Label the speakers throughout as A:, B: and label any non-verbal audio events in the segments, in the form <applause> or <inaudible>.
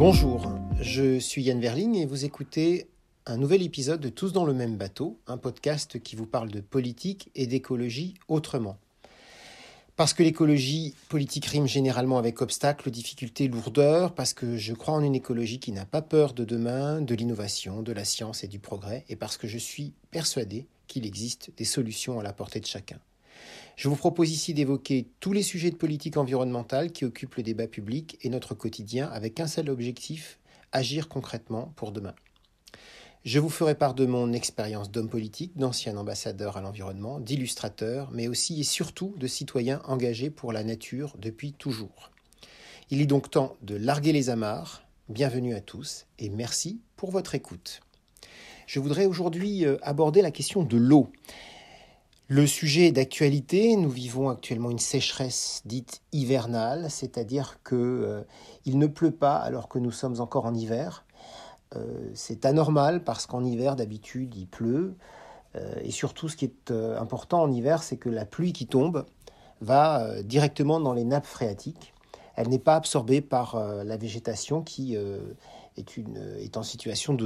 A: Bonjour, je suis Yann Verling et vous écoutez un nouvel épisode de Tous dans le même bateau, un podcast qui vous parle de politique et d'écologie autrement. Parce que l'écologie politique rime généralement avec obstacles, difficultés, lourdeurs, parce que je crois en une écologie qui n'a pas peur de demain, de l'innovation, de la science et du progrès, et parce que je suis persuadé qu'il existe des solutions à la portée de chacun. Je vous propose ici d'évoquer tous les sujets de politique environnementale qui occupent le débat public et notre quotidien avec un seul objectif, agir concrètement pour demain. Je vous ferai part de mon expérience d'homme politique, d'ancien ambassadeur à l'environnement, d'illustrateur, mais aussi et surtout de citoyen engagé pour la nature depuis toujours. Il est donc temps de larguer les amarres. Bienvenue à tous et merci pour votre écoute. Je voudrais aujourd'hui euh, aborder la question de l'eau. Le sujet est d'actualité. Nous vivons actuellement une sécheresse dite hivernale, c'est-à-dire que euh, il ne pleut pas alors que nous sommes encore en hiver. Euh, c'est anormal parce qu'en hiver d'habitude il pleut. Euh, et surtout, ce qui est important en hiver, c'est que la pluie qui tombe va directement dans les nappes phréatiques. Elle n'est pas absorbée par la végétation qui est, en situation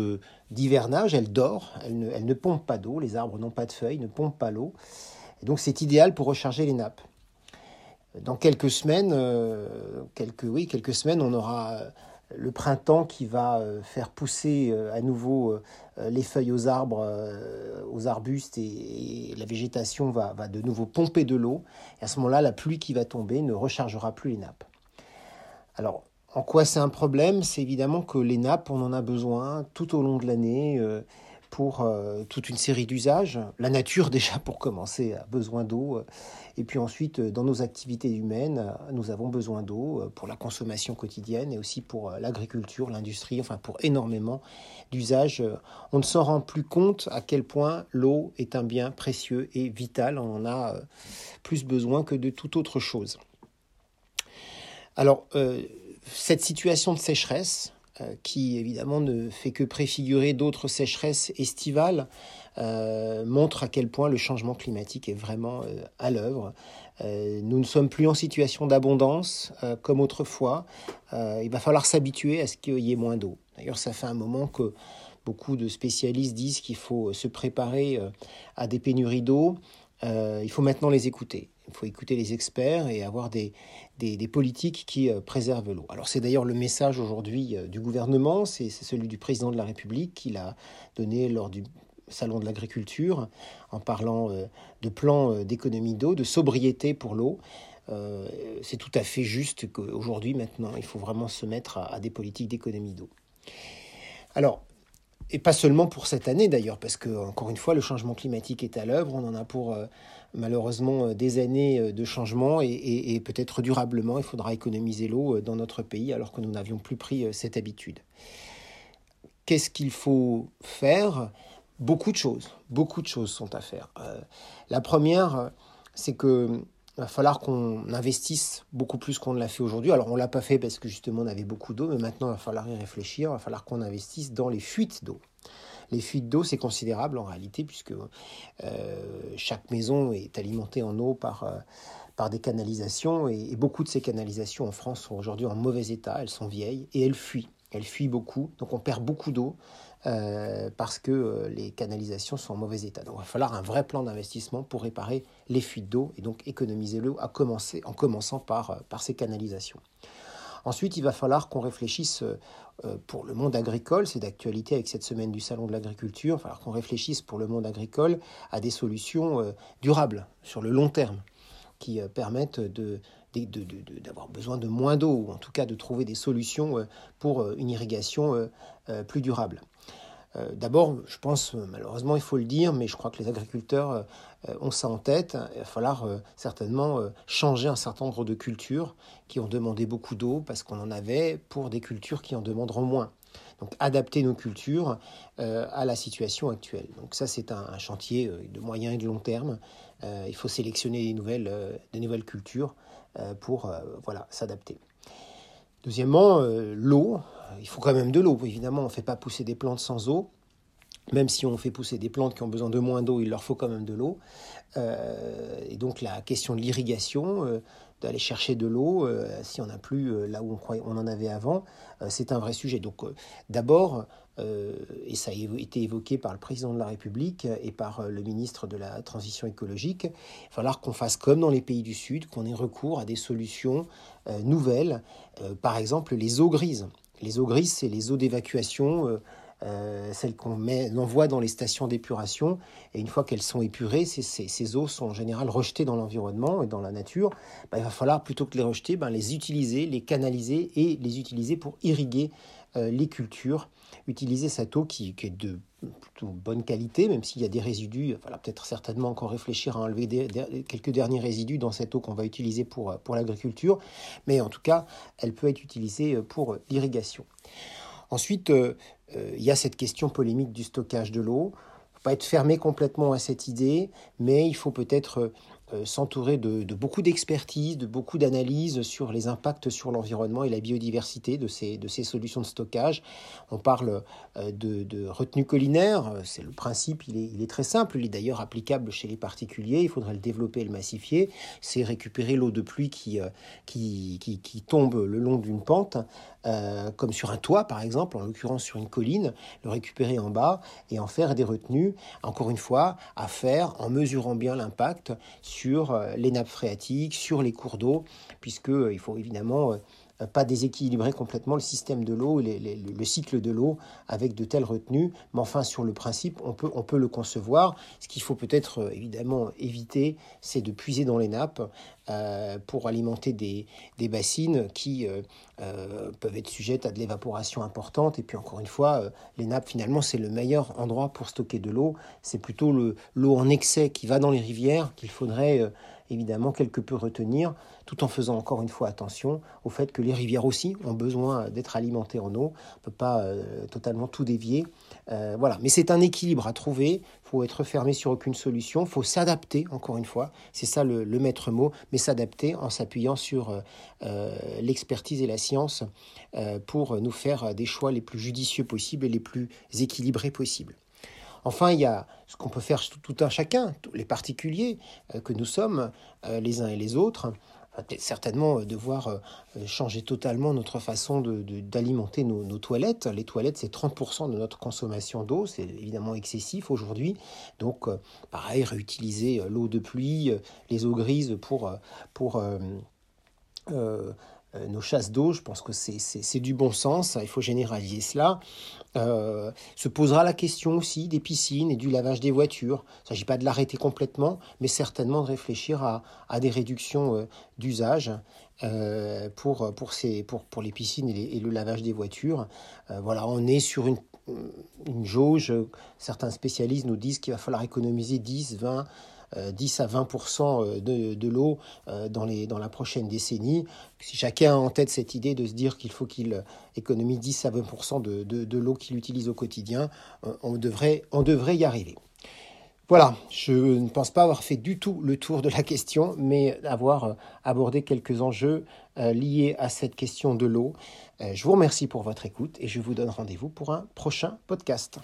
A: d'hivernage, elle dort, elle ne, pompe pas d'eau, les arbres n'ont pas de feuilles, ne pompent pas l'eau. Donc c'est idéal pour recharger les nappes. Dans quelques semaines, euh, quelques, oui, quelques semaines, on aura euh, le printemps qui va euh, faire pousser à nouveau les feuilles aux arbres, aux arbustes, et, et la végétation va, va, de nouveau pomper de l'eau. Et à ce moment-là, la pluie qui va tomber ne rechargera plus les nappes. Alors, en quoi c'est un problème? C'est évidemment que les nappes, on en a besoin tout au long de l'année euh, pour euh, toute une série d'usages. La nature, <laughs> déjà, pour commencer, a besoin d'eau. Et puis ensuite, dans nos activités humaines, nous avons besoin d'eau pour la consommation quotidienne et aussi pour l'agriculture, l'industrie, enfin pour énormément d'usages. On ne s'en rend plus compte à quel point l'eau est un bien précieux et vital. On en a plus besoin que de toute autre chose. Alors, euh, cette situation de sécheresse, euh, qui évidemment ne fait que préfigurer d'autres sécheresses estivales, euh, montre à quel point le changement climatique est vraiment euh, à l'œuvre. nous ne sommes plus en situation d'abondance comme autrefois. il va falloir s'habituer à ce qu'il y ait moins d'eau. D'ailleurs, ça fait un moment que beaucoup de spécialistes disent qu'il faut se préparer à des pénuries d'eau. il faut maintenant les écouter. Il faut écouter les experts et avoir des, des, politiques qui euh, préservent l'eau. Alors c'est d'ailleurs le message aujourd'hui euh, du gouvernement, c'est celui du président de la République qui l'a donné lors du salon de l'agriculture en parlant euh, de plan d'économie d'eau, de sobriété pour l'eau. c'est tout à fait juste qu'aujourd'hui, maintenant, il faut vraiment se mettre à, à des politiques d'économie d'eau. Alors, et pas seulement pour cette année d'ailleurs, parce que, encore une fois, le changement climatique est à l'œuvre, on en a pour malheureusement euh, des années euh, de changement et, peut-être durablement, il faudra économiser l'eau euh, dans notre pays alors que nous n'avions plus pris cette habitude. Qu'est-ce qu'il faut faire? Beaucoup de choses, beaucoup de choses sont à faire. la première, c'est que va falloir qu'on investisse beaucoup plus qu'on ne l'a fait aujourd'hui. Alors on l'a pas fait parce que justement on avait beaucoup d'eau, mais maintenant il va falloir y réfléchir, il va falloir qu'on investisse dans les fuites d'eau. Les fuites d'eau, c'est considérable en réalité, puisque euh, chaque maison est alimentée en eau par, euh, par des canalisations, et, beaucoup de ces canalisations en France sont aujourd'hui en mauvais état, elles sont vieilles, et elles fuient. Elles fuient beaucoup, donc on perd beaucoup d'eau euh, parce que les canalisations sont en mauvais état. Donc il va falloir un vrai plan d'investissement pour réparer les fuites d'eau et donc économiser l'eau en commençant par, par ces canalisations. Ensuite, il va falloir qu'on réfléchisse euh, euh, pour le monde agricole, c'est d'actualité avec cette semaine du Salon de l'agriculture, il va falloir qu'on réfléchisse pour le monde agricole à des solutions euh, durables sur le long terme qui permettent d'avoir besoin de moins d'eau, ou en tout cas de trouver des solutions pour une irrigation plus durable. Euh, d'abord, je pense, euh, malheureusement, il faut le dire, mais je crois que les agriculteurs euh, ont ça en tête. Il va falloir certainement changer un certain nombre de cultures qui ont demandé beaucoup d'eau parce qu'on en avait pour des cultures qui en demanderont moins. Donc adapter nos cultures à la situation actuelle. Donc ça c'est un, chantier de moyen et de long terme. il faut sélectionner des nouvelles, nouvelles cultures pour voilà s'adapter. Deuxièmement, l'eau il faut quand même de l'eau. Évidemment, on ne fait pas pousser des plantes sans eau. même si on fait pousser des plantes qui ont besoin de moins d'eau, il leur faut quand même de l'eau. et donc la question de l'irrigation, d'aller chercher de l'eau, si on n'a plus là où on, croyait, on en avait avant, c'est un vrai sujet. Donc d'abord, euh, et ça a été évoqué par le président de la République et par euh, le ministre de la Transition écologique, il va falloir qu'on fasse comme dans les pays du Sud, qu'on ait recours à des solutions euh, nouvelles, par exemple les eaux grises. Les eaux grises, c'est les eaux d'évacuation. Celles qu'on envoie dans les stations d'épuration. Et une fois qu'elles sont épurées, ces, eaux sont en général rejetées dans l'environnement et dans la nature. Ben, il va falloir, plutôt que les rejeter, ben, les utiliser, les canaliser et les utiliser pour irriguer les cultures utiliser cette eau qui, est de plutôt bonne qualité, même s'il y a des résidus. Il va peut-être certainement encore réfléchir à enlever quelques derniers résidus dans cette eau qu'on va utiliser pour l'agriculture. Mais en tout cas, elle peut être utilisée pour l'irrigation. Ensuite, euh, euh, il y a cette question polémique du stockage de l'eau. Il ne faut pas être fermé complètement à cette idée, mais il faut peut-être euh, s'entourer de, beaucoup d'expertise, de beaucoup d'analyses sur les impacts sur l'environnement et la biodiversité de ces, de solutions de stockage. On parle euh, de, retenue collinaire, c'est le principe, il est, très simple, il est d'ailleurs applicable chez les particuliers, il faudrait le développer et le massifier. C'est récupérer l'eau de pluie qui, euh, tombe le long d'une pente, comme sur un toit par exemple, en l'occurrence sur une colline, le récupérer en bas et en faire des retenues, encore une fois, à faire en mesurant bien l'impact euh, les nappes phréatiques, sur les cours d'eau, puisqu'il euh, faut évidemment euh, pas déséquilibrer complètement le système de l'eau, le cycle de l'eau avec de telles retenues. Mais enfin, sur le principe, on peut, on peut le concevoir. Ce qu'il faut peut-être évidemment éviter, c'est de puiser dans les nappes pour alimenter des, des bassines qui peuvent être sujettes à de l'évaporation importante. Et puis encore une fois, les nappes, finalement, c'est le meilleur endroit pour stocker de l'eau. C'est plutôt l'eau en excès qui va dans les rivières qu'il faudrait évidemment quelque peu retenir, tout en faisant encore une fois attention au fait que les rivières aussi ont besoin d'être alimentées en eau. On ne peut pas euh, totalement tout dévier. Euh, voilà, mais c'est un équilibre à trouver. Il faut être fermé sur aucune solution. Il faut s'adapter, encore une fois. C'est ça le, maître mot, mais s'adapter en s'appuyant sur euh, l'expertise et la science pour nous faire des choix les plus judicieux possibles et les plus équilibrés possibles. Enfin, il y a ce qu'on peut faire tout un chacun, tous les particuliers euh, que nous sommes, euh, les uns et les autres, certainement euh, devoir changer totalement notre façon d'alimenter nos, toilettes. Les toilettes, c'est 30% de notre consommation d'eau, c'est évidemment excessif aujourd'hui. Donc, pareil, réutiliser l'eau de pluie, les eaux grises pour... nos chasses d'eau, je pense que c'est du bon sens, il faut généraliser cela. Euh, se posera la question aussi des piscines et du lavage des voitures. Il ne s'agit pas de l'arrêter complètement, mais certainement de réfléchir à, des réductions euh, d'usage pour, pour, pour, pour, les piscines et, le lavage des voitures. voilà, on est sur une, une jauge. Certains spécialistes nous disent qu'il va falloir économiser 10, 20, 10 à 20 euh, de, de l'eau euh, dans, dans la prochaine décennie. Si chacun a en tête cette idée de se dire qu'il faut qu'il économise 10 à 20 de, de, de l'eau qu'il utilise au quotidien, euh, on devrait, on devrait y arriver. Voilà, je ne pense pas avoir fait du tout le tour de la question, mais avoir abordé quelques enjeux liés à cette question de l'eau. Je vous remercie pour votre écoute et je vous donne rendez-vous pour un prochain podcast.